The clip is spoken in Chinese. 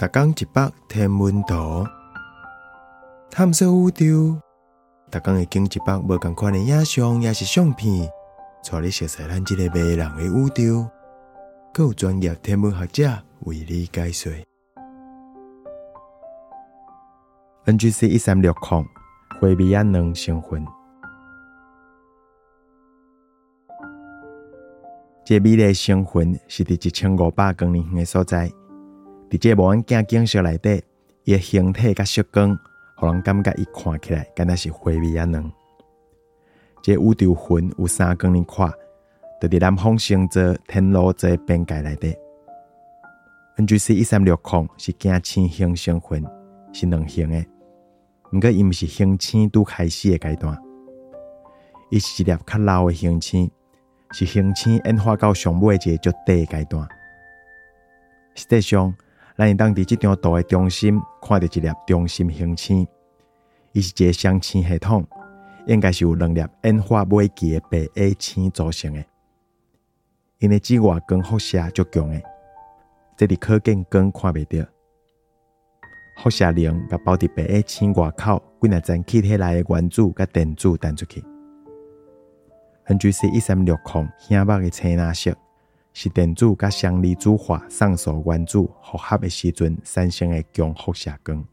逐工一百天文图，探索宇宙。逐工会经一百无共款的影像，也是相片，带你熟悉咱这个迷人的宇宙。更有专业天文学者为你解说。NGC 一三六零，灰米亚两成分。这米的成分是伫一千五百公里远的所在。伫这无眼镜景色内底，伊形体甲色光，互人感觉伊看起来敢若是花米啊卵。这宇宙云有三公里宽，伫伫南方星座天罗座边界内底。NGC 一三六空是镜星型成分，是两型的，毋过伊毋是行星拄开始的阶段，伊是一粒较老的行星，是行星演化到上尾一个最低阶段。实际上，咱会当伫即张图的中心看到一粒中心星星，伊是一个双星系统，应该是由两粒演化尾期的白矮星组成诶。因为紫外光辐射足强诶，这里可见光看袂到。辐射能甲包伫白矮星外口几若层气体内诶原子甲电子弹出去。NGC 一三六零显目诶青蓝色。是电子甲相离子化上所原子复合的时阵产生的强辐射光。